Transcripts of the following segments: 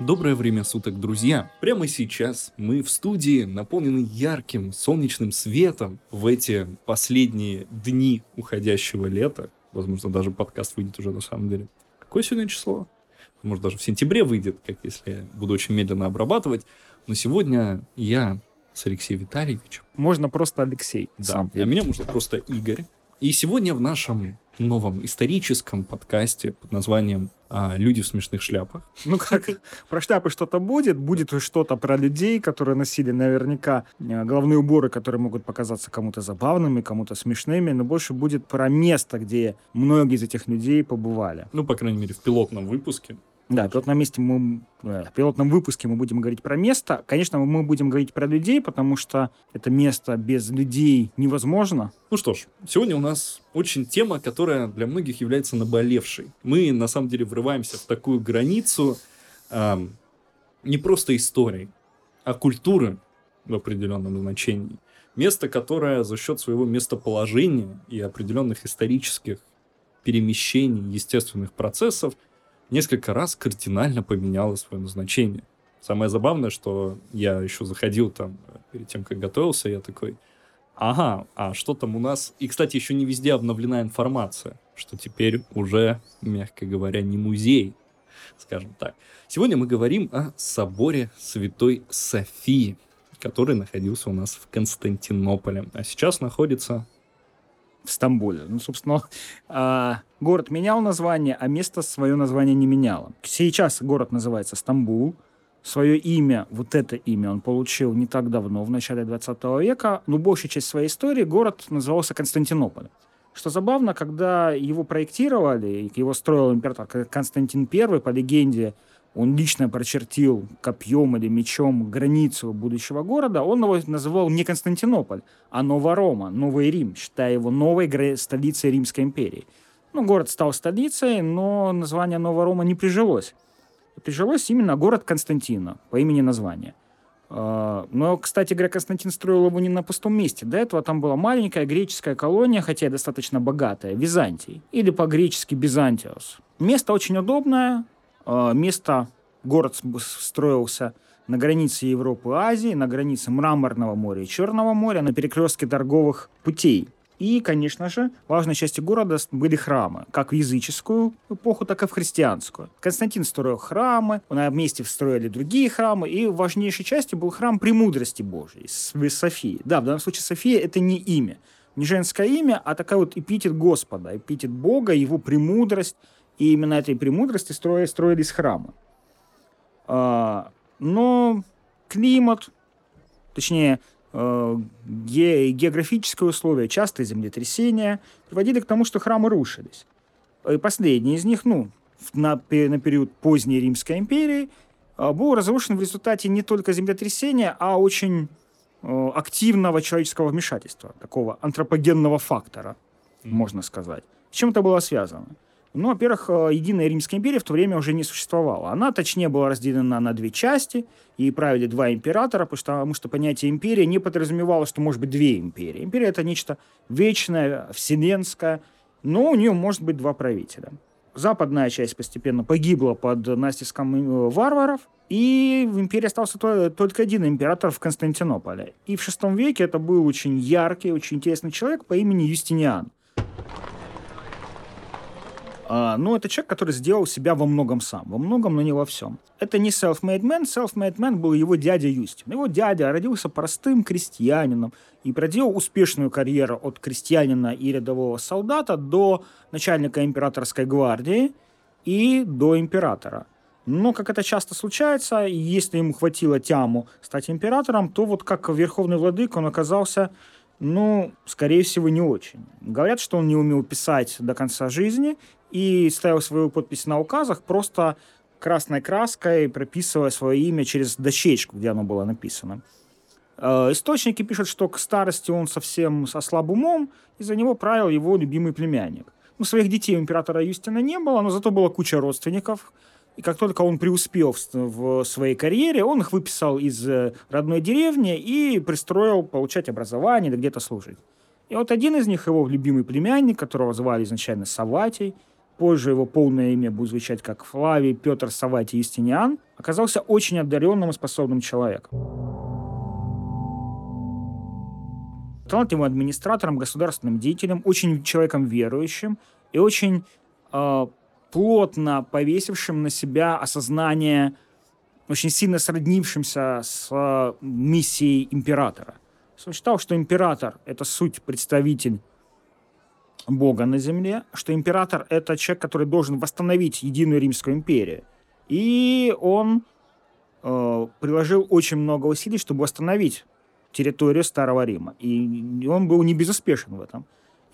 Доброе время суток, друзья! Прямо сейчас мы в студии, наполнены ярким солнечным светом в эти последние дни уходящего лета. Возможно, даже подкаст выйдет уже на самом деле. Какое сегодня число? Может, даже в сентябре выйдет, как если я буду очень медленно обрабатывать. Но сегодня я с Алексеем Витальевичем. Можно просто Алексей. Да, сам. а меня можно просто Игорь. И сегодня в нашем новом историческом подкасте под названием а, «Люди в смешных шляпах». Ну как, про шляпы что-то будет, будет что-то про людей, которые носили наверняка э, головные уборы, которые могут показаться кому-то забавными, кому-то смешными, но больше будет про место, где многие из этих людей побывали. Ну, по крайней мере, в пилотном выпуске. Да, пилотном месте мы, в пилотном выпуске мы будем говорить про место. Конечно, мы будем говорить про людей, потому что это место без людей невозможно. Ну что ж, сегодня у нас очень тема, которая для многих является наболевшей. Мы, на самом деле, врываемся в такую границу эм, не просто истории, а культуры в определенном значении. Место, которое за счет своего местоположения и определенных исторических перемещений, естественных процессов – несколько раз кардинально поменяла свое назначение. Самое забавное, что я еще заходил там э, перед тем, как готовился, я такой, ага, а что там у нас? И, кстати, еще не везде обновлена информация, что теперь уже, мягко говоря, не музей, скажем так. Сегодня мы говорим о соборе Святой Софии, который находился у нас в Константинополе, а сейчас находится в Стамбуле. Ну, собственно, а, город менял название, а место свое название не меняло. Сейчас город называется Стамбул. Свое имя, вот это имя он получил не так давно, в начале 20 века, но большая часть своей истории город назывался Константинополь. Что забавно, когда его проектировали, его строил император Константин I, по легенде, он лично прочертил копьем или мечом границу будущего города, он его называл не Константинополь, а Новорома, Новый Рим, считая его новой столицей Римской империи. Ну, город стал столицей, но название Новорома не прижилось. Прижилось именно город Константина по имени названия. А, но, кстати говоря, Константин строил его не на пустом месте. До этого там была маленькая греческая колония, хотя и достаточно богатая, Византий, или по-гречески Бизантиос. Место очень удобное, место, город строился на границе Европы и Азии, на границе Мраморного моря и Черного моря, на перекрестке торговых путей. И, конечно же, важной частью города были храмы, как в языческую эпоху, так и в христианскую. Константин строил храмы, на месте строили другие храмы, и важнейшей частью был храм премудрости Божьей, Софии. Да, в данном случае София — это не имя, не женское имя, а такая вот эпитет Господа, эпитет Бога, его премудрость, и именно этой премудрости строили, строились храмы. А, но климат, точнее, э, ге, географические условия, частые землетрясения приводили к тому, что храмы рушились. И последний из них, ну, на, на период поздней Римской империи, э, был разрушен в результате не только землетрясения, а очень э, активного человеческого вмешательства, такого антропогенного фактора, можно сказать. С чем это было связано? Ну, во-первых, э, единая Римская империя в то время уже не существовала. Она, точнее, была разделена на две части, и правили два императора, потому что, понятие империя не подразумевало, что может быть две империи. Империя — это нечто вечное, вселенское, но у нее может быть два правителя. Западная часть постепенно погибла под натиском э, варваров, и в империи остался только один император в Константинополе. И в VI веке это был очень яркий, очень интересный человек по имени Юстиниан. А, но это человек, который сделал себя во многом сам. Во многом, но не во всем. Это не self-made man. Self-made man был его дядя Юстин. Его дядя родился простым крестьянином и проделал успешную карьеру от крестьянина и рядового солдата до начальника императорской гвардии и до императора. Но, как это часто случается, если ему хватило тяму стать императором, то вот как верховный владык он оказался ну, скорее всего, не очень. Говорят, что он не умел писать до конца жизни и ставил свою подпись на указах просто красной краской, прописывая свое имя через дощечку, где оно было написано. Э, источники пишут, что к старости он совсем со слабым умом, и за него правил его любимый племянник. Ну, своих детей у императора Юстина не было, но зато была куча родственников. И как только он преуспел в, своей карьере, он их выписал из э, родной деревни и пристроил получать образование или где-то служить. И вот один из них, его любимый племянник, которого звали изначально Саватий, позже его полное имя будет звучать как Флавий Петр Саватий Юстиниан, оказался очень одаренным и способным человеком. талантливым администратором, государственным деятелем, очень человеком верующим и очень э, плотно повесившим на себя осознание, очень сильно сроднившимся с э, миссией императора. Он считал, что император — это суть представитель Бога на земле, что император — это человек, который должен восстановить единую Римскую империю. И он э, приложил очень много усилий, чтобы восстановить территорию Старого Рима. И он был не безуспешен в этом.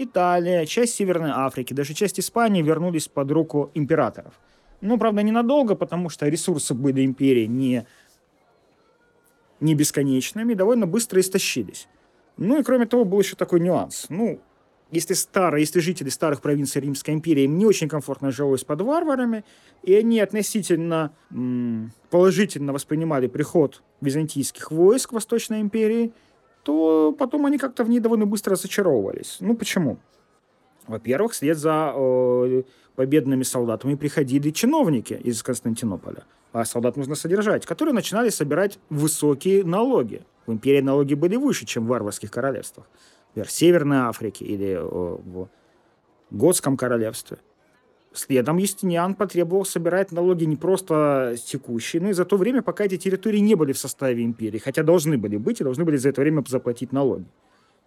Италия, часть Северной Африки, даже часть Испании вернулись под руку императоров. Ну, правда, ненадолго, потому что ресурсы были империи не, не бесконечными, довольно быстро истощились. Ну и кроме того, был еще такой нюанс. Ну, если старые, если жители старых провинций Римской империи им не очень комфортно жилось под варварами, и они относительно м, положительно воспринимали приход византийских войск Восточной империи, то потом они как-то в ней довольно быстро разочаровывались. Ну, почему? Во-первых, вслед за э, победными солдатами приходили чиновники из Константинополя, а солдат нужно содержать, которые начинали собирать высокие налоги. В империи налоги были выше, чем в варварских королевствах например, Северной Африке или в Готском королевстве. Следом Юстиниан потребовал собирать налоги не просто текущие, но и за то время, пока эти территории не были в составе империи, хотя должны были быть и должны были за это время заплатить налоги.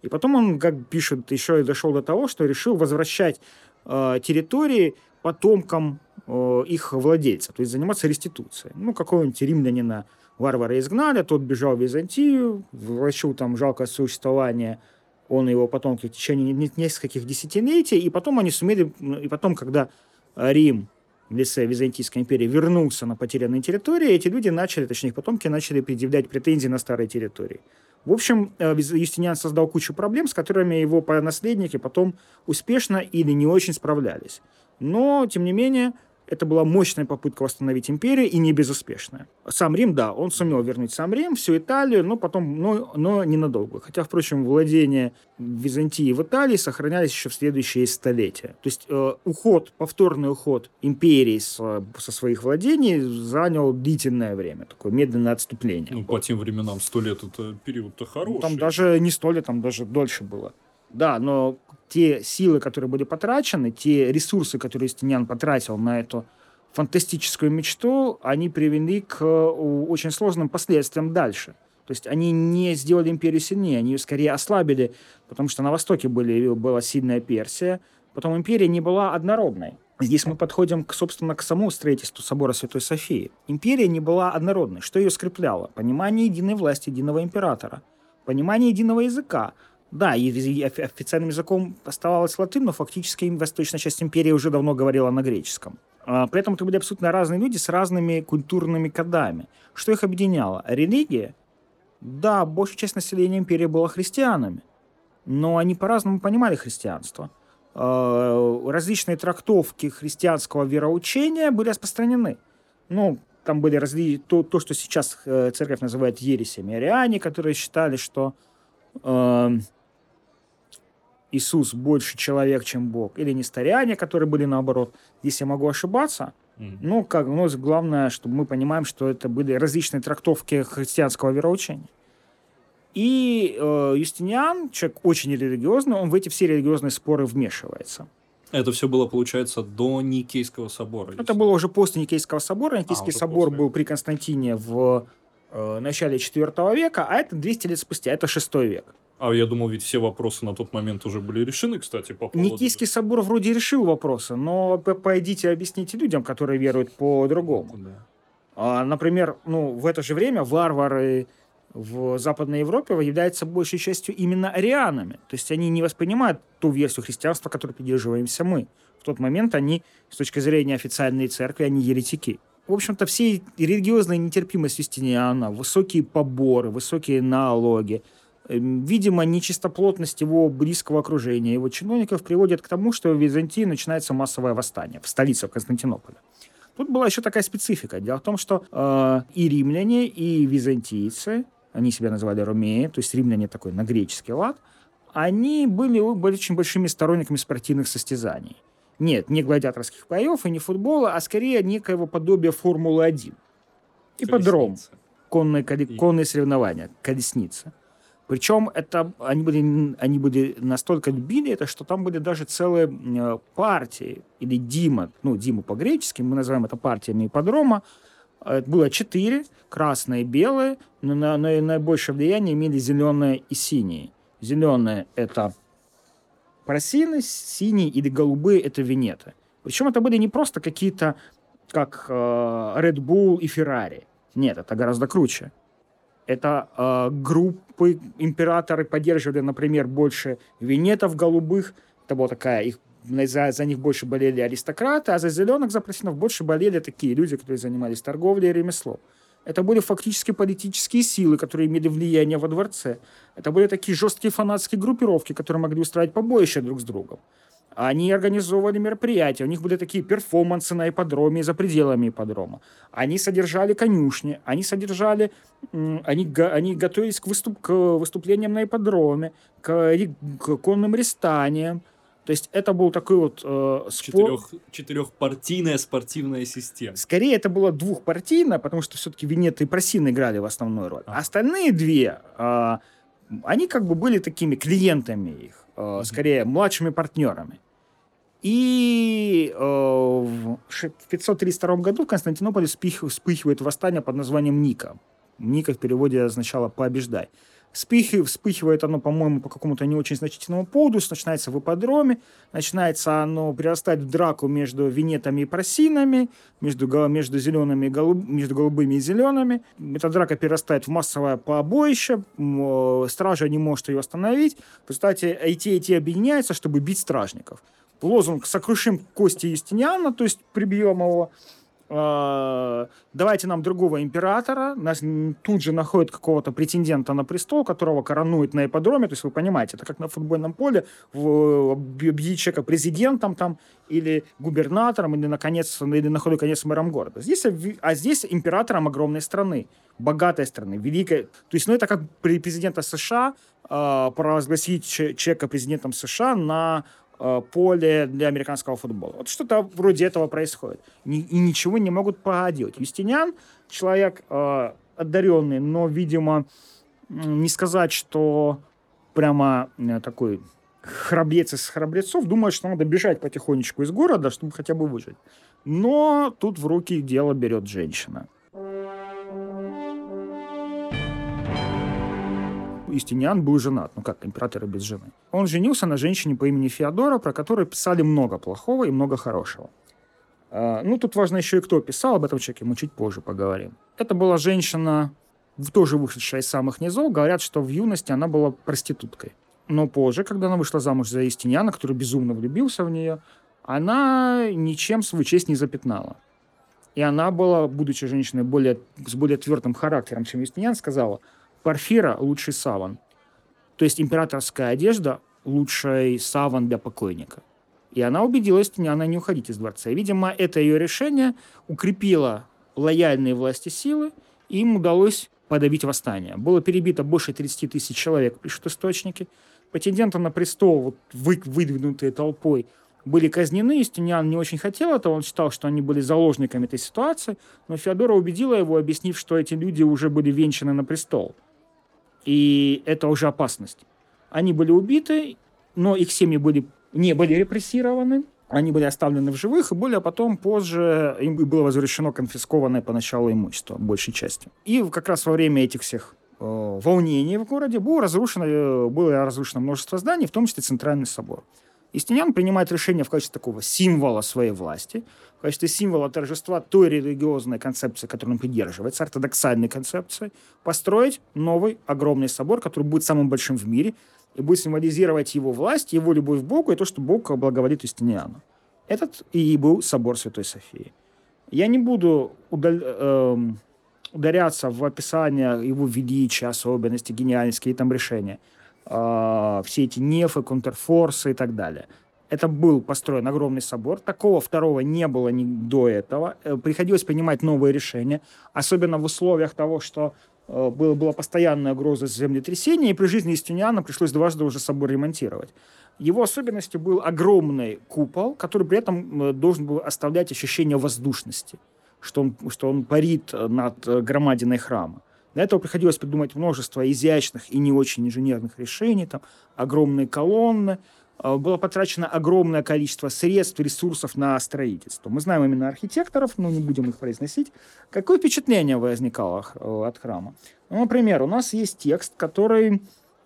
И потом он, как пишет, еще и дошел до того, что решил возвращать э, территории потомкам э, их владельцев, то есть заниматься реституцией. Ну, какого-нибудь римлянина варвара изгнали, тот бежал в Византию, влачил там жалкое существование – он и его потомки в течение нескольких десятилетий, и потом они сумели, ну, и потом, когда Рим в лице Византийской империи вернулся на потерянные территории, эти люди начали, точнее, их потомки начали предъявлять претензии на старые территории. В общем, э, Юстиниан создал кучу проблем, с которыми его наследники потом успешно или не очень справлялись. Но, тем не менее, это была мощная попытка восстановить империю и не безуспешная. Сам Рим, да, он сумел вернуть сам Рим, всю Италию, но потом, но, но ненадолго. Хотя, впрочем, владения Византии в Италии сохранялись еще в следующие столетия. То есть э, уход, повторный уход империи с, со своих владений занял длительное время, такое медленное отступление. Ну, по тем временам сто лет это период-то хороший. Ну, там даже не сто лет, там даже дольше было. Да, но те силы, которые были потрачены, те ресурсы, которые Стенян потратил на эту фантастическую мечту, они привели к э, очень сложным последствиям дальше. То есть они не сделали империю сильнее, они ее скорее ослабили, потому что на Востоке были, была сильная Персия, потом империя не была однородной. Здесь мы подходим, к, собственно, к самому строительству собора Святой Софии. Империя не была однородной. Что ее скрепляло? Понимание единой власти, единого императора, понимание единого языка, да, и официальным языком оставалась латынь, но фактически восточная часть империи уже давно говорила на греческом. А, при этом это были абсолютно разные люди с разными культурными кодами. Что их объединяло? Религия? Да, большая часть населения империи была христианами, но они по-разному понимали христианство. А, различные трактовки христианского вероучения были распространены. Ну, там были разли... то, то, что сейчас э, церковь называет ересями. Ариане, которые считали, что э, Иисус больше человек, чем Бог, или несториане, которые были наоборот. Здесь я могу ошибаться, mm-hmm. но как, ну, главное, чтобы мы понимаем, что это были различные трактовки христианского вероучения. И э, Юстиниан, человек очень религиозный, он в эти все религиозные споры вмешивается. Это все было, получается, до Никейского собора? Это было уже после Никейского собора. Никейский а, собор после. был при Константине в э, начале IV века, а это 200 лет спустя, это 6 век. А я думал, ведь все вопросы на тот момент уже были решены, кстати, по поводу... Никийский собор вроде решил вопросы, но пойдите объясните людям, которые веруют по-другому. Да. А, например, ну, в это же время варвары в Западной Европе являются большей частью именно арианами. То есть они не воспринимают ту версию христианства, которой придерживаемся мы. В тот момент они, с точки зрения официальной церкви, они еретики. В общем-то, все религиозная нетерпимость Юстиниана, высокие поборы, высокие налоги – видимо, нечистоплотность его близкого окружения, его чиновников приводит к тому, что в Византии начинается массовое восстание в столице в Константинополе. Тут была еще такая специфика. Дело в том, что э, и римляне, и византийцы, они себя называли ромеи, то есть римляне такой на греческий лад, они были, были очень большими сторонниками спортивных состязаний. Нет, не гладиаторских боев и не футбола, а скорее некоего подобия Формулы-1. Ипподром. Колесница. Конные, коли- И- конные соревнования, колесница. Причем это, они, были, они были настолько любили это, что там были даже целые э, партии, или Дима, ну, Дима по-гречески, мы называем это партиями ипподрома. Э, Было четыре, красные и белые, но на, на- наибольшее влияние имели зеленые и синие. Зеленые – это просины, синие или голубые – это винеты. Причем это были не просто какие-то, как э, Red Bull и Ferrari. Нет, это гораздо круче. Это э, группы, императоры поддерживали, например, больше винетов голубых. Это была такая, их, за, за них больше болели аристократы, а за зеленых, за просинов больше болели такие люди, которые занимались торговлей и ремеслом. Это были фактически политические силы, которые имели влияние во дворце. Это были такие жесткие фанатские группировки, которые могли устраивать побоища друг с другом. Они организовывали мероприятия, у них были такие перформансы на ипподроме и за пределами ипподрома. Они содержали конюшни, они содержали, они, они готовились к, выступ, к выступлениям на ипподроме, к, к конным рестаниям. То есть это был такой вот э, спор- Четырех, четырехпартийная спортивная система. Скорее, это было двухпартийно, потому что все-таки Венеты и Просины играли в основную роль. Ага. Остальные две, а, они как бы были такими клиентами их, а, скорее младшими партнерами. И э, в ш- в 532 году в Константинополе вспых- вспыхивает восстание под названием Ника. Ника в переводе означало «пообеждай». Вспыхи- вспыхивает оно, по-моему, по какому-то не очень значительному поводу, начинается в ипподроме, начинается оно перерастать в драку между винетами и просинами, между, между, зелеными и голуб- между голубыми и зелеными. Эта драка перерастает в массовое побоище, стража не может ее остановить. В результате и те, и те объединяются, чтобы бить стражников. Лозунг «Сокрушим кости Юстиниана», то есть прибьем его, э, давайте нам другого императора, нас тут же находят какого-то претендента на престол, которого коронуют на ипподроме, то есть вы понимаете, это как на футбольном поле, объявить человека президентом там, или губернатором, или, наконец, или на конец мэром города. Здесь, объ- а здесь императором огромной страны, богатой страны, великой. То есть, ну, это как при президента США э, провозгласить че- человека президентом США на поле для американского футбола. Вот что-то вроде этого происходит. И ничего не могут поделать. Юстиниан человек э, одаренный, но, видимо, не сказать, что прямо э, такой храбрец из храбрецов, думает, что надо бежать потихонечку из города, чтобы хотя бы выжить. Но тут в руки дело берет женщина. Юстиниан был женат, ну как император без жены. Он женился на женщине по имени Феодора, про которую писали много плохого и много хорошего. А, Ну, тут важно еще и кто писал, об этом человеке мы чуть позже поговорим. Это была женщина, тоже вышедшая из самых низов. Говорят, что в юности она была проституткой. Но позже, когда она вышла замуж за Юстиниана, который безумно влюбился в нее, она ничем свою честь не запятнала. И она была, будучи женщиной более, с более твердым характером, чем Юстиниан, сказала, Парфира – лучший саван. То есть императорская одежда – лучший саван для покойника. И она убедила Юстиниана не уходить из дворца. И, видимо, это ее решение укрепило лояльные власти силы, и им удалось подавить восстание. Было перебито больше 30 тысяч человек, пишут источники. Претенденты на престол, вот, вы, выдвинутые толпой, были казнены. Юстиниан не очень хотел этого, он считал, что они были заложниками этой ситуации, но Феодора убедила его, объяснив, что эти люди уже были венчаны на престол. И это уже опасность. Они были убиты, но их семьи были, не были репрессированы, они были оставлены в живых, и более потом, позже, им было возвращено конфискованное поначалу имущество, большей частью. И как раз во время этих всех э, волнений в городе было разрушено, э, было разрушено множество зданий, в том числе Центральный собор. Истинян принимает решение в качестве такого символа своей власти, в качестве символа торжества той религиозной концепции, которой он придерживается, ортодоксальной концепции, построить новый огромный собор, который будет самым большим в мире, и будет символизировать его власть, его любовь к Богу и то, что Бог благоволит Юстиниану. Этот и был собор Святой Софии. Я не буду удаль- эм, ударяться в описание его величия, особенности, гениальности, какие там решения. А, все эти нефы, контрфорсы и так далее. Это был построен огромный собор. Такого второго не было ни до этого. Э, Приходилось принимать новые решения, особенно в условиях того, что э, было, была постоянная угроза землетрясения, и при жизни Истиниана пришлось дважды уже собор ремонтировать. Его особенностью был огромный купол, который при этом э, должен был оставлять ощущение воздушности, что он, что он парит над громадиной храма. Для этого приходилось придумать множество изящных и не очень инженерных решений, там огромные колонны, было потрачено огромное количество средств, ресурсов на строительство. Мы знаем именно архитекторов, но не будем их произносить. Какое впечатление возникало от храма? Ну, например, у нас есть текст, который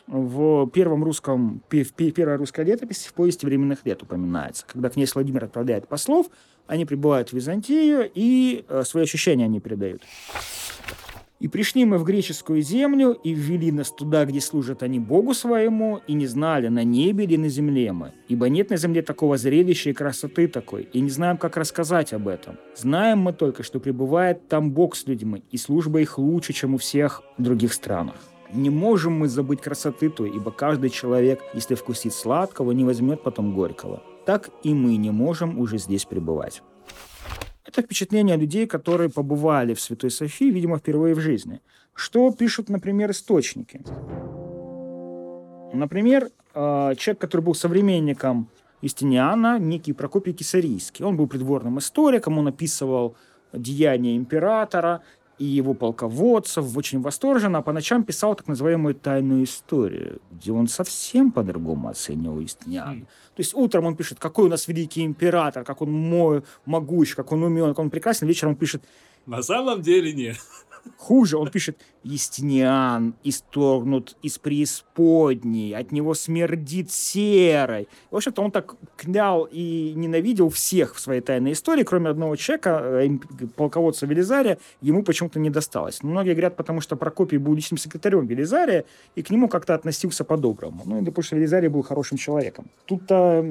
в первом русском, в первой русской летописи в повести временных лет упоминается. Когда князь Владимир отправляет послов, они прибывают в Византию и э, свои ощущения они передают. «И пришли мы в греческую землю, и ввели нас туда, где служат они Богу своему, и не знали, на небе или на земле мы. Ибо нет на земле такого зрелища и красоты такой, и не знаем, как рассказать об этом. Знаем мы только, что пребывает там Бог с людьми, и служба их лучше, чем у всех других странах. Не можем мы забыть красоты той, ибо каждый человек, если вкусит сладкого, не возьмет потом горького. Так и мы не можем уже здесь пребывать. Это впечатление людей, которые побывали в Святой Софии, видимо, впервые в жизни. Что пишут, например, источники? Например, э, человек, который был современником Юстиниана, некий Прокопий Кисарийский. Он был придворным историком, он описывал деяния императора и его полководцев, очень восторженно, а по ночам писал так называемую тайную историю, где он совсем по-другому оценивал Юстиниана. Mm. То есть утром он пишет, какой у нас великий император, как он мой, могущ, как он умен, как он прекрасен. Вечером он пишет... На самом деле нет. Хуже, он пишет, Естиниан исторгнут из преисподней, от него смердит серой. В общем-то, он так клял и ненавидел всех в своей тайной истории, кроме одного человека, э, полководца Велизария, ему почему-то не досталось. Но многие говорят, потому что Прокопий был личным секретарем Велизария, и к нему как-то относился по-доброму. Ну, и что Велизарий был хорошим человеком. Тут-то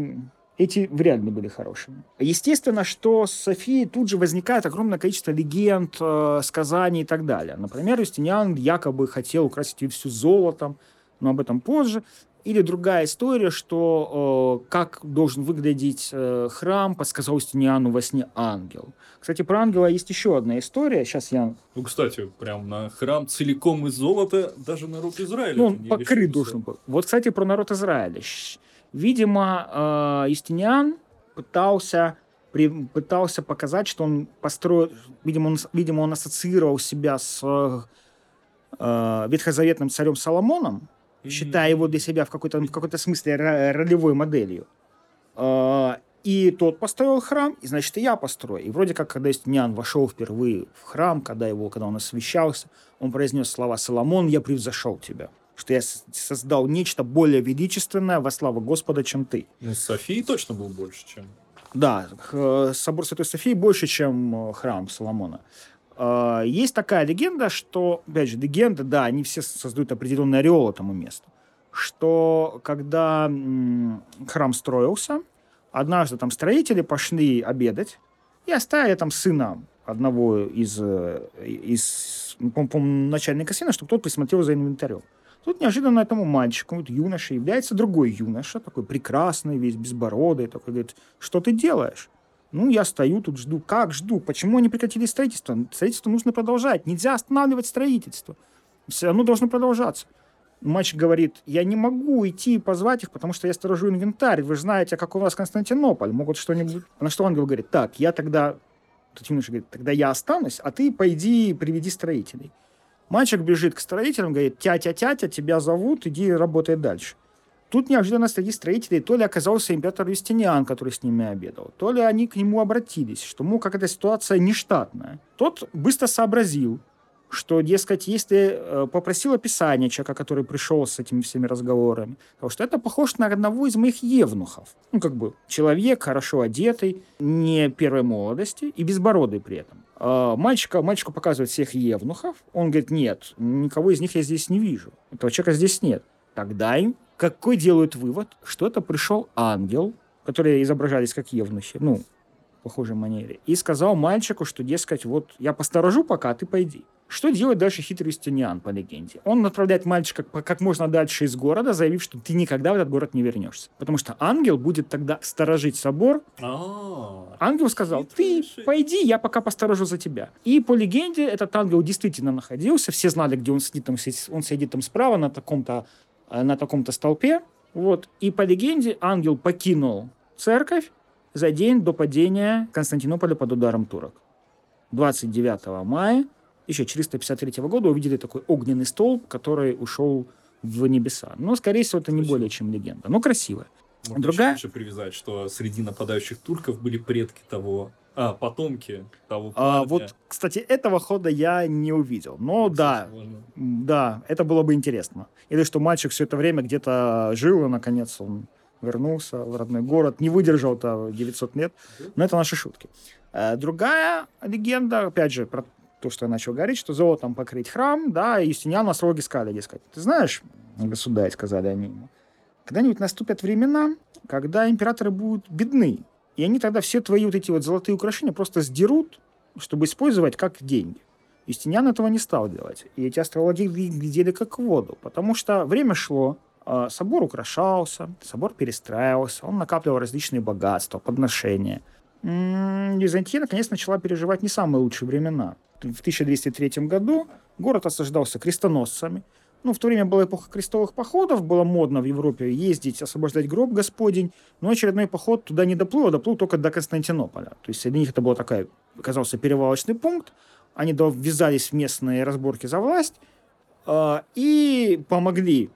эти вряд ли были хорошими. Естественно, что с Софией тут же возникает огромное количество легенд, э, сказаний и так далее. Например, Юстиниан якобы хотел украсить ее всю золотом, но об этом позже. Или другая история, что э, как должен выглядеть э, храм, подсказал Юстиниану во сне ангел. Кстати, про ангела есть еще одна история. Сейчас я... Ну, кстати, прям на храм целиком из золота даже народ Израиля. Ну, он покрыт должен был. Вот, кстати, про народ Израиля. Видимо, э, Юстиниан пытался, при, пытался показать, что он построил, видимо, он, видимо, он ассоциировал себя с э, ветхозаветным царем Соломоном, mm-hmm. считая его для себя в какой-то, в какой-то смысле ролевой моделью. Э, и тот построил храм, и значит, и я построю. И вроде как, когда Юстиниан вошел впервые в храм, когда, его, когда он освещался, он произнес слова «Соломон, я превзошел тебя» что я создал нечто более величественное во славу Господа, чем ты. Ну, Софии точно был больше, чем... Да, собор Святой Софии больше, чем э, храм Соломона. А, есть такая легенда, что, опять же, легенда, да, они все создают определенный ореол этому месту, что когда храм строился, однажды там строители пошли обедать и оставили там сына одного из, э, из по начальника сына, чтобы тот присмотрел за инвентарем. Тут неожиданно этому мальчику, вот юноше, является другой юноша, такой прекрасный, весь безбородый, такой говорит, что ты делаешь? Ну, я стою тут, жду. Как жду? Почему они прекратили строительство? Строительство нужно продолжать. Нельзя останавливать строительство. Все равно должно продолжаться. Мальчик говорит, я не могу идти и позвать их, потому что я сторожу инвентарь. Вы же знаете, как у вас Константинополь. Могут что-нибудь... На что он говорит, так, я тогда... Тут юноша говорит, тогда я останусь, а ты пойди приведи строителей. Мальчик бежит к строителям, говорит, тятя-тятя, тебя зовут, иди работай дальше. Тут неожиданно среди строителей то ли оказался император Юстиниан, который с ними обедал, то ли они к нему обратились, что, мол, какая-то ситуация нештатная. Тот быстро сообразил, что, дескать, если э, попросил описание человека, который пришел с этими всеми разговорами, потому что это похож на одного из моих евнухов. Ну, как бы, человек, хорошо одетый, не первой молодости и безбородый при этом. А мальчика, мальчику показывают всех евнухов, он говорит, нет, никого из них я здесь не вижу, этого человека здесь нет. Тогда им какой делают вывод, что это пришел ангел, которые изображались как евнухи, ну, похожей манере, и сказал мальчику, что, дескать, вот я посторожу пока, а ты пойди. Что делает дальше хитрый Стениан, по легенде? Он отправляет мальчика как можно дальше из города, заявив, что ты никогда в этот город не вернешься. Потому что ангел будет тогда сторожить собор. А. Ангел сказал, ты пойди, я пока посторожу за тебя. И по легенде этот ангел действительно находился. Все знали, где он сидит. Там, он сидит там справа на таком-то э, на таком-то столпе. Вот. И по легенде ангел покинул церковь за день до падения Константинополя под ударом турок. 29 мая 1453 года увидели такой огненный столб, который ушел в небеса. Но, скорее всего, это не Красиво. более чем легенда. Но красиво. Можно Другая- еще привязать, что среди нападающих турков были предки того, а, потомки того А, парня. вот, кстати, этого хода я не увидел. Но Кстати, да, можно. да, это было бы интересно. Или что мальчик все это время где-то жил, и наконец он вернулся в родной город, не выдержал-то 900 лет. Но это наши шутки. Э, Другая легенда, опять же, про то, что я начал говорить, что золотом покрыть храм, да, и Юстиниану остроги сказали, дескать, ты знаешь, государь, сказали они ему, когда-нибудь наступят времена, когда императоры будут бедны, и они тогда все твои вот эти вот золотые украшения просто сдерут, чтобы использовать как деньги. Юстиниан этого не стал делать. И эти астрологи глядели как в воду, потому что время шло, а, собор украшался, собор перестраивался, он накапливал различные богатства, подношения. Византия, наконец, начала переживать не самые лучшие времена. В 1203 году город осаждался крестоносцами. Ну, в то время была эпоха крестовых походов, было модно в Европе ездить, освобождать гроб Господень, но очередной поход туда не доплыл, а доплыл только до Константинополя. То есть для них это был такой, оказался перевалочный пункт, они ввязались в местные разборки за власть э, и помогли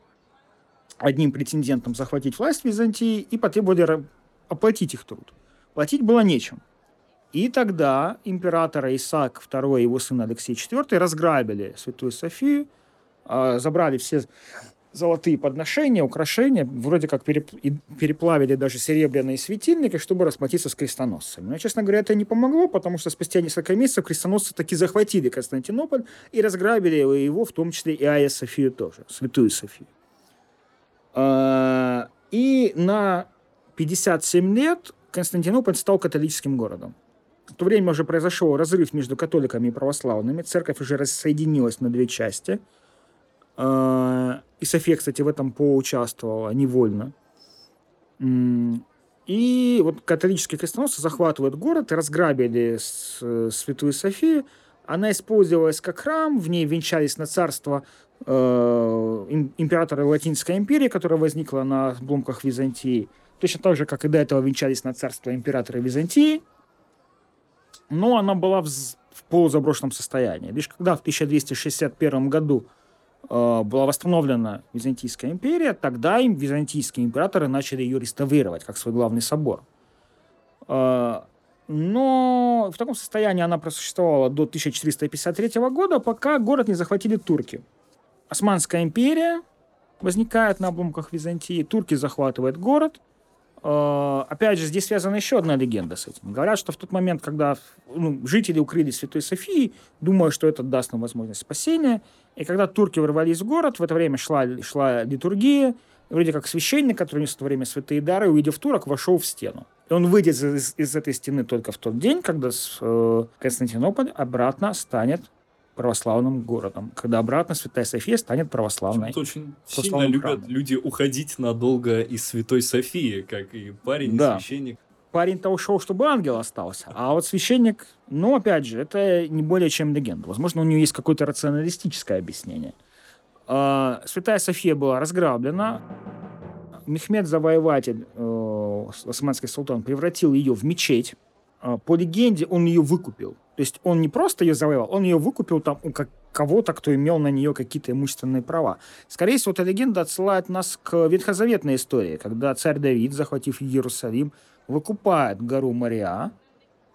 одним претендентам захватить власть в Византии и потребовали оплатить их труд. Платить было нечем. И тогда императора Исаак II и его сын Алексей IV разграбили Святую Софию, а, забрали все золотые подношения, украшения, вроде как переплавили даже серебряные светильники, чтобы расплатиться с крестоносцами. Но, честно говоря, это не помогло, потому что спустя несколько месяцев крестоносцы таки захватили Константинополь и разграбили его, в том числе и Айя Софию тоже, Святую Софию. А, И на 57 лет Константинополь стал католическим городом. В то время уже произошел разрыв между католиками и православными. Церковь уже рассоединилась на две части. А, И София, кстати, в этом поучаствовала невольно. И вот католические крестоносцы захватывают город разграбили Святую Софию. Она использовалась как храм, в ней венчались на царство э, им- императора Латинской империи, которая возникла на обломках Византии. Точно так же, как и до этого венчались на царство императора Византии. Но она была в, в полузаброшенном состоянии. Лишь когда в 1261 году э, была восстановлена Византийская империя, тогда им византийские императоры начали ее реставрировать как свой главный собор. Э, но в таком состоянии она просуществовала до 1453 года, пока город не захватили турки. Османская империя возникает на обломках Византии, турки захватывают город. Э, Опять же, здесь связана еще одна легенда с этим. Говорят, что в тот момент, когда ну, жители укрылись в Святой Софии, думая, что это даст нам возможность спасения, и когда турки ворвались в город, в это время шла, шла литургия, вроде как священник, который нес в то время святые дары, увидев турок, вошел в стену. И он выйдет из- из этой стены только в тот день, когда с- э, Константинополь обратно станет православным городом, когда обратно Святая София станет православной. Почему-то очень сильно любят люди уходить надолго из Святой Софии, как и парень, и Да. священник. Парень-то ушел, чтобы ангел остался, а вот священник, ну, опять же, это не более чем легенда. Возможно, у нее есть какое-то рационалистическое объяснение. А, Святая София была разграблена, Мехмед Завоеватель, э, османский султан, превратил ее в мечеть. А, По легенде, он ее выкупил. То есть он не просто ее завоевал, он ее выкупил там у как- кого-то, кто имел на нее какие-то имущественные права. Скорее всего, эта легенда отсылает нас к ветхозаветной истории, когда царь Давид, захватив Иерусалим, выкупает гору Мария,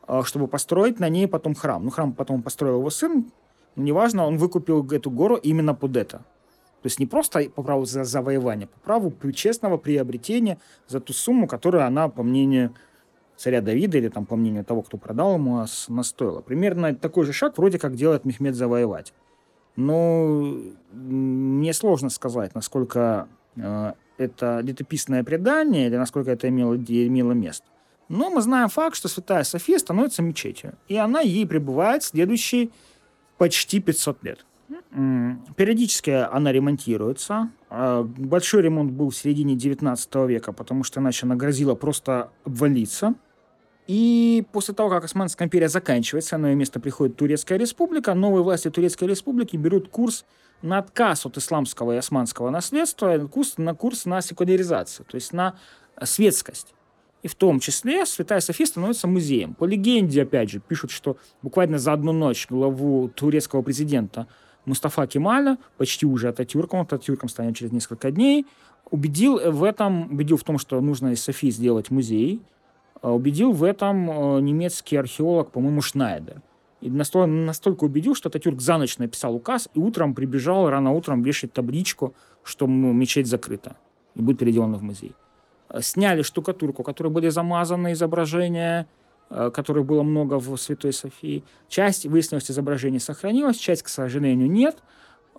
а, чтобы построить на ней потом храм. Ну, храм потом построил его сын, но неважно, он выкупил эту гору именно под это. То есть не просто по праву за завоевание, по праву честного приобретения за ту сумму, которую она, по мнению царя Давида или там по мнению того, кто продал ему, ас- она стоила. Примерно такой же шаг вроде как делает Мехмед Завоеватель. Но мне сложно сказать, насколько э, это летописное предание или насколько это имело, имело место. Но мы знаем факт, что Святая София становится мечетью, и она ей пребывает следующие почти 500 лет. Периодически она ремонтируется. А, Большой ремонт был в середине 19 века, потому что иначе она грозила просто обвалиться. И после того, как Османская империя заканчивается, на ее место приходит Турецкая республика, новые власти Турецкой республики берут курс на отказ от исламского и османского наследства, курс на курс на секуляризацию, то есть на светскость. И в том числе Святая София становится музеем. По легенде, опять же, пишут, что буквально за одну ночь главу турецкого президента Мустафа Кемаля, почти уже Ататюрком, Ататюрком станет через несколько дней, убедил в этом, убедил в том, что нужно из Софии сделать музей, убедил в этом э, немецкий археолог, по-моему, Шнайдер. И настолько, настолько убедил, что Ататюрк за ночь написал указ и утром прибежал, рано утром вешать табличку, что мечеть закрыта и будет переделана в музей. Э, сняли штукатурку, которой были замазаны изображения, э, которых было много в Святой Софии. Часть, выяснилось, изображений сохранилась, часть, к сожалению, нет.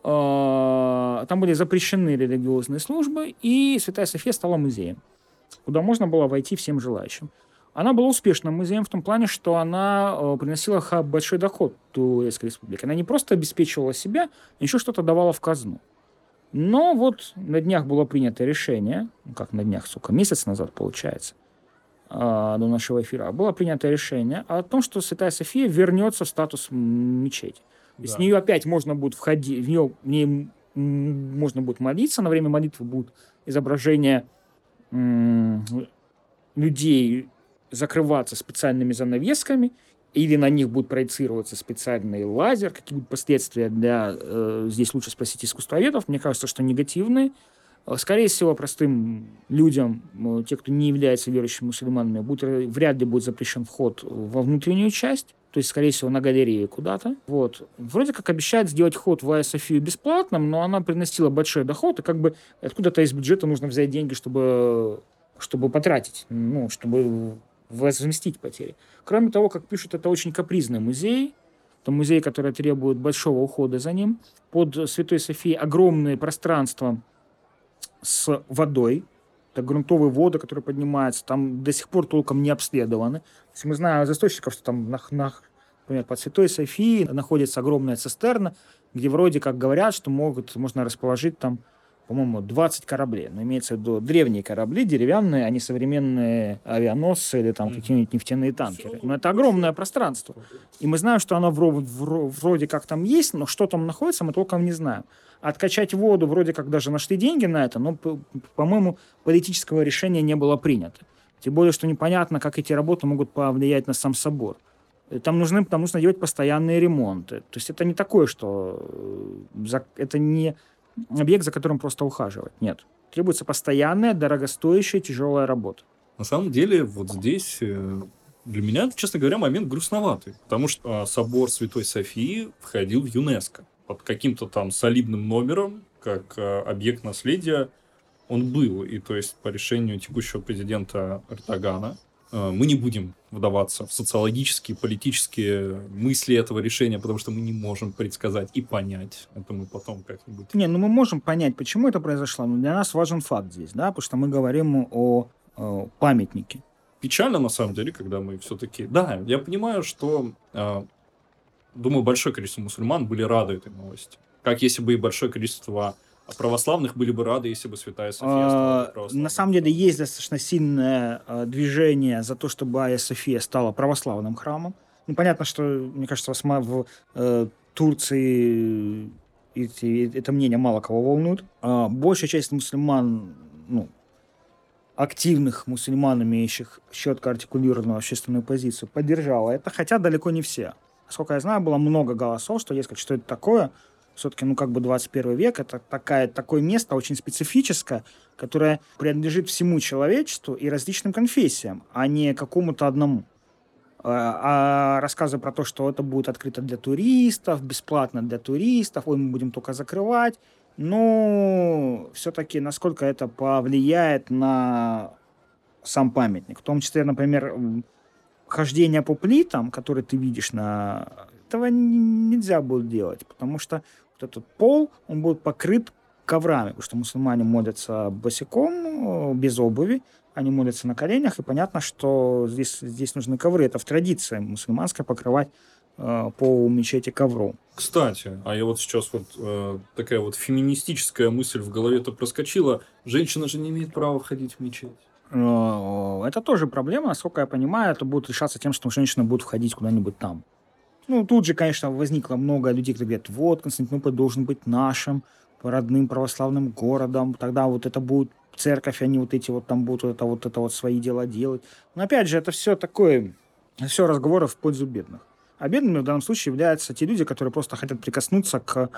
Там были запрещены религиозные службы, и Святая София стала музеем, куда можно было войти всем желающим. Она была успешным музеем в том плане, что она э, приносила большой доход Турецкой республике. Она не просто обеспечивала себя, а еще что-то давала в казну. Но вот на днях было принято решение, ну как на днях, сука, месяц назад получается, э, до нашего эфира, было принято решение о том, что Святая София вернется в статус мечети. Да. с нее опять можно будет входить, в нее, в ней можно будет молиться, на время молитвы будут изображения людей закрываться специальными занавесками, или на них будет проецироваться специальный лазер, какие будут последствия для, э, здесь лучше спросить искусствоведов, мне кажется, что негативные. Э, скорее всего, простым людям, э, те, кто не является верующими мусульманами, будет, вряд ли будет запрещен вход во внутреннюю часть, то есть, скорее всего, на галерее куда-то. Вот. Вроде как обещают сделать вход в Айя Софию бесплатным, но она приносила большой доход, и как бы откуда-то из бюджета нужно взять деньги, чтобы, чтобы потратить, ну, чтобы возместить потери. Кроме того, как пишут, это очень капризный музей. Это музей, который требует большого ухода за ним. Под Святой Софией огромные пространства с водой. Это грунтовые воды, которые поднимаются. Там до сих пор толком не обследованы. То есть мы знаем из источников, что там, на, на, например, под Святой Софией находится огромная цистерна, где вроде как говорят, что могут, можно расположить там по-моему, 20 кораблей. Но имеется в виду древние корабли, деревянные, а не современные авианосцы или там какие-нибудь нефтяные танкеры. Но это огромное пространство. И мы знаем, что оно вроде как там есть, но что там находится, мы толком не знаем. Откачать воду вроде как даже нашли деньги на это, но, по-моему, политического решения не было принято. Тем более, что непонятно, как эти работы могут повлиять на сам собор. Там, нужны, там нужно делать постоянные ремонты. То есть это не такое, что э, это не объект, за которым просто ухаживать. Нет. Требуется постоянная, дорогостоящая, тяжелая работа. На самом деле, вот здесь э, для меня, честно говоря, момент грустноватый. Потому что а, собор Святой Софии входил в ЮНЕСКо. Под каким-то там солидным номером, как а, объект наследия, он был. И то есть по решению текущего президента Эрдогана мы не будем вдаваться в социологические, политические мысли этого решения, потому что мы не можем предсказать и понять. Это мы потом как-нибудь... Не, ну мы можем понять, почему это произошло, но для нас важен факт здесь, да, потому что мы говорим о, о памятнике. Печально, на самом деле, когда мы все-таки... Да, я понимаю, что, э, думаю, большое количество мусульман были рады этой новости. Как если бы и большое количество а православных были бы рады, если бы Святая София стала а, На самом деле есть достаточно сильное а, движение за то, чтобы Айя София стала православным храмом. Ну, понятно, что, мне кажется, в э, Турции эти, это мнение мало кого волнует. А большая часть мусульман, ну, активных мусульман, имеющих четко артикулированную общественную позицию, поддержала это, хотя далеко не все. Насколько я знаю, было много голосов, что, дескать, что это такое – все-таки, ну, как бы 21 век, это такая, такое место очень специфическое, которое принадлежит всему человечеству и различным конфессиям, а не какому-то одному. А, а рассказы про то, что это будет открыто для туристов, бесплатно для туристов, ой, мы будем только закрывать, ну, все-таки насколько это повлияет на сам памятник. В том числе, например, хождение по плитам, которые ты видишь на... Этого нельзя будет делать, потому что вот этот пол, он будет покрыт коврами, потому что мусульмане молятся босиком, э, без обуви, они молятся на коленях, и понятно, что здесь, здесь нужны ковры. Это в традиции мусульманской покрывать э, по мечети ковром. Кстати, а я вот сейчас вот э, такая вот феминистическая мысль в голове-то проскочила. Женщина же не имеет права входить в мечеть. Э, Это тоже проблема, насколько я понимаю, это будет решаться тем, что женщина будет входить куда-нибудь там. Ну, тут же, конечно, возникло много людей, которые говорят, вот, Константинополь должен быть нашим родным православным городом, тогда вот это будет церковь, они вот эти вот там будут вот это вот, это вот свои дела делать. Но опять же, это все такое, все разговоры в пользу бедных. А бедными в данном случае являются те люди, которые просто хотят прикоснуться к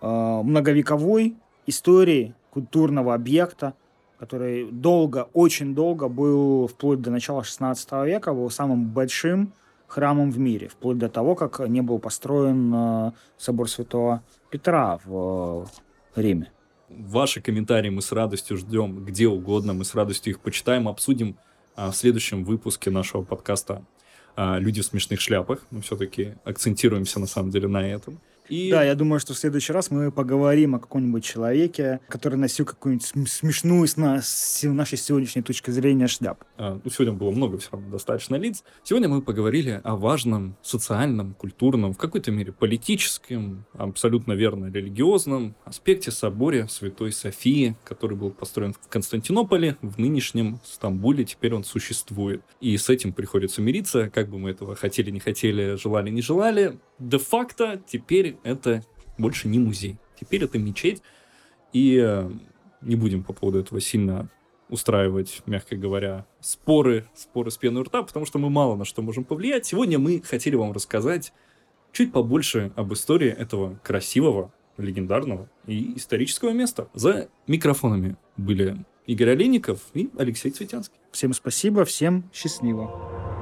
э, многовековой истории культурного объекта, который долго, очень долго был, вплоть до начала 16 века, был самым большим храмом в мире, вплоть до того, как не был построен э, собор Святого Петра в э, Риме. Ваши комментарии мы с радостью ждем где угодно, мы с радостью их почитаем, обсудим а, в следующем выпуске нашего подкаста а, «Люди в смешных шляпах». Мы все-таки акцентируемся на самом деле на этом. И... Да, я думаю, что в следующий раз мы поговорим о каком-нибудь человеке, который носил какую-нибудь см- смешную с, нас, с нашей сегодняшней точки зрения шляп. А, ну, сегодня было много все равно достаточно лиц. Сегодня мы поговорили о важном социальном, культурном, в какой-то мере политическом, абсолютно верно религиозном аспекте соборе Святой Софии, который был построен в Константинополе, в нынешнем Стамбуле, теперь он существует. И с этим приходится мириться, как бы мы этого хотели, не хотели, желали, не желали. Де-факто теперь это больше не музей. Теперь это мечеть. И э, не будем по поводу этого сильно устраивать, мягко говоря, споры, споры с пеной рта, потому что мы мало на что можем повлиять. Сегодня мы хотели вам рассказать чуть побольше об истории этого красивого, легендарного и исторического места. За микрофонами были Игорь Олейников и Алексей Цветянский. Всем спасибо, всем счастливо.